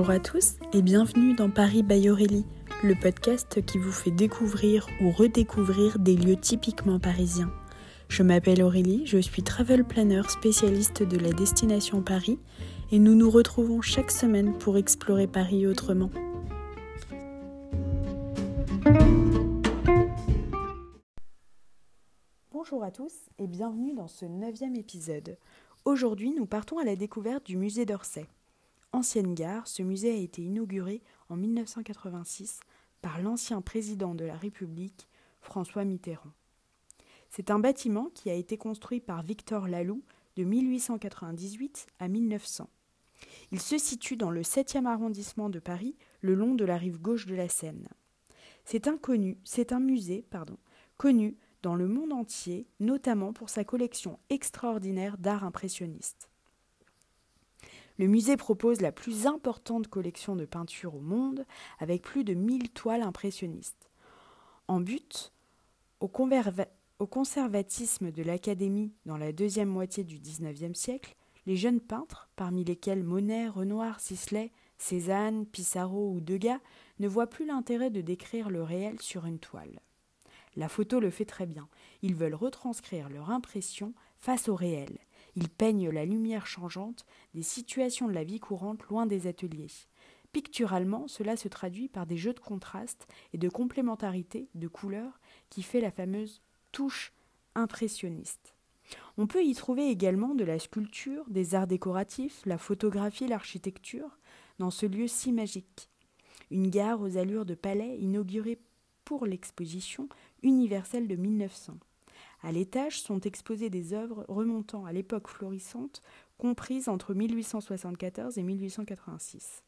Bonjour à tous et bienvenue dans Paris by Aurélie, le podcast qui vous fait découvrir ou redécouvrir des lieux typiquement parisiens. Je m'appelle Aurélie, je suis travel planner spécialiste de la destination Paris et nous nous retrouvons chaque semaine pour explorer Paris autrement. Bonjour à tous et bienvenue dans ce neuvième épisode. Aujourd'hui, nous partons à la découverte du musée d'Orsay. Ancienne gare, ce musée a été inauguré en 1986 par l'ancien président de la République, François Mitterrand. C'est un bâtiment qui a été construit par Victor Laloux de 1898 à 1900. Il se situe dans le 7e arrondissement de Paris, le long de la rive gauche de la Seine. C'est inconnu, c'est un musée, pardon, connu dans le monde entier, notamment pour sa collection extraordinaire d'art impressionniste. Le musée propose la plus importante collection de peintures au monde, avec plus de 1000 toiles impressionnistes. En but au, conservatisme de l'Académie dans la deuxième moitié du XIXe siècle, les jeunes peintres, parmi lesquels Monet, Renoir, Sisley, Cézanne, Pissarro ou Degas, ne voient plus l'intérêt de décrire le réel sur une toile. La photo le fait très bien. Ils veulent retranscrire leur impression face au réel. Ils peignent la lumière changeante des situations de la vie courante loin des ateliers. Picturalement, cela se traduit par des jeux de contraste et de complémentarité de couleurs qui fait la fameuse touche impressionniste. On peut y trouver également de la sculpture, des arts décoratifs, la photographie, l'architecture, dans ce lieu si magique. Une gare aux allures de palais inaugurée pour l'exposition universelle de 1900. À l'étage sont exposées des œuvres remontant à l'époque florissante, comprise entre 1874 et 1886.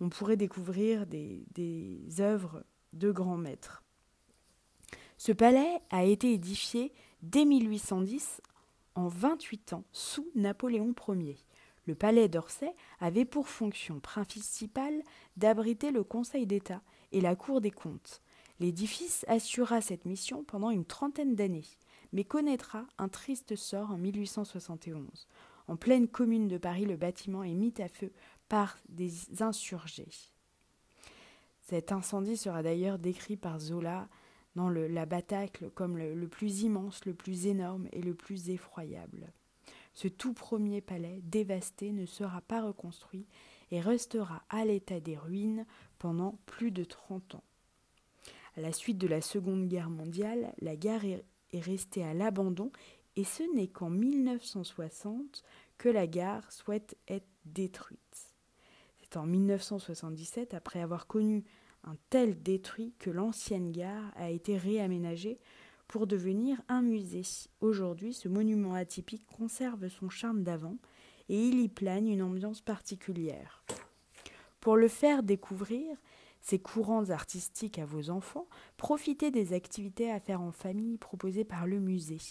On pourrait découvrir des, des œuvres de grands maîtres. Ce palais a été édifié dès 1810 en 28 ans sous Napoléon Ier. Le palais d'Orsay avait pour fonction principale d'abriter le Conseil d'État et la Cour des comptes, L'édifice assura cette mission pendant une trentaine d'années, mais connaîtra un triste sort en 1871. En pleine commune de Paris, le bâtiment est mis à feu par des insurgés. Cet incendie sera d'ailleurs décrit par Zola dans la Batacle comme le, le plus immense, le plus énorme et le plus effroyable. Ce tout premier palais dévasté ne sera pas reconstruit et restera à l'état des ruines pendant plus de trente ans. À la suite de la Seconde Guerre mondiale, la gare est, restée à l'abandon et ce n'est qu'en 1960 que la gare souhaite être détruite. C'est en 1977, après avoir connu un tel détruit, que l'ancienne gare a été réaménagée pour devenir un musée. Aujourd'hui, ce monument atypique conserve son charme d'avant et il y plane une ambiance particulière. Pour le faire découvrir, ces courants artistiques à vos enfants, profitez des activités à faire en famille proposées par le musée.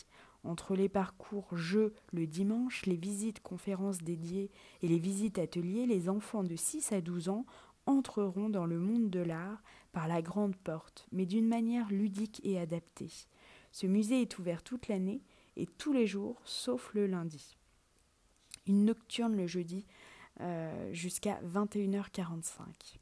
Entre les parcours jeux le dimanche, les visites conférences dédiées et les visites ateliers, les enfants de 6 à 12 ans entreront dans le monde de l'art par la grande porte, mais d'une manière ludique et adaptée. Ce musée est ouvert toute l'année et tous les jours, sauf le lundi. Une nocturne le jeudi euh, jusqu'à 21h45.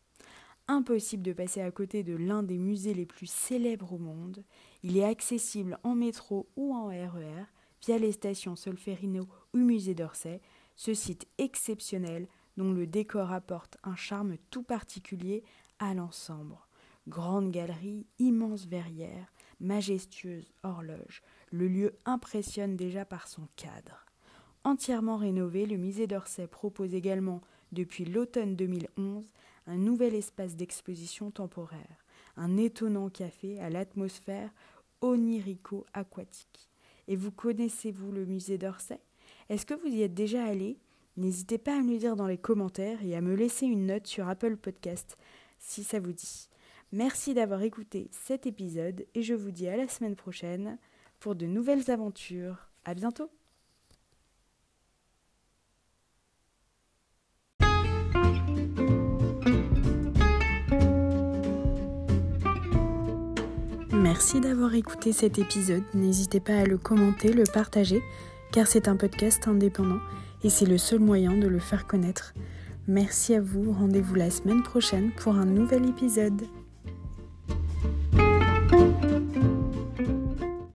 Impossible de passer à côté de l'un des musées les plus célèbres au monde. Il est accessible en métro ou en RER e via les stations Solferino ou Musée d'Orsay. Ce site exceptionnel dont le décor apporte un charme tout particulier à l'ensemble. Grande galerie, immense verrière, majestueuse horloge, le lieu impressionne déjà par son cadre. Entièrement rénové, le musée d'Orsay propose également, depuis l'automne 2011, un nouvel espace d'exposition temporaire, un étonnant café à l'atmosphère onirico-aquatique. Et vous connaissez-vous le musée d'Orsay? Est-ce que vous y êtes déjà allé? N'hésitez pas à me le dire dans les commentaires et à me laisser une note sur Apple Podcast si ça vous dit. Merci d'avoir écouté cet épisode et je vous dis à la semaine prochaine pour de nouvelles aventures. À bientôt Merci d'avoir écouté cet épisode. N'hésitez pas à le commenter, le partager, car c'est un podcast indépendant et c'est le seul moyen de le faire connaître. Merci à vous, rendez-vous la semaine prochaine pour un nouvel épisode.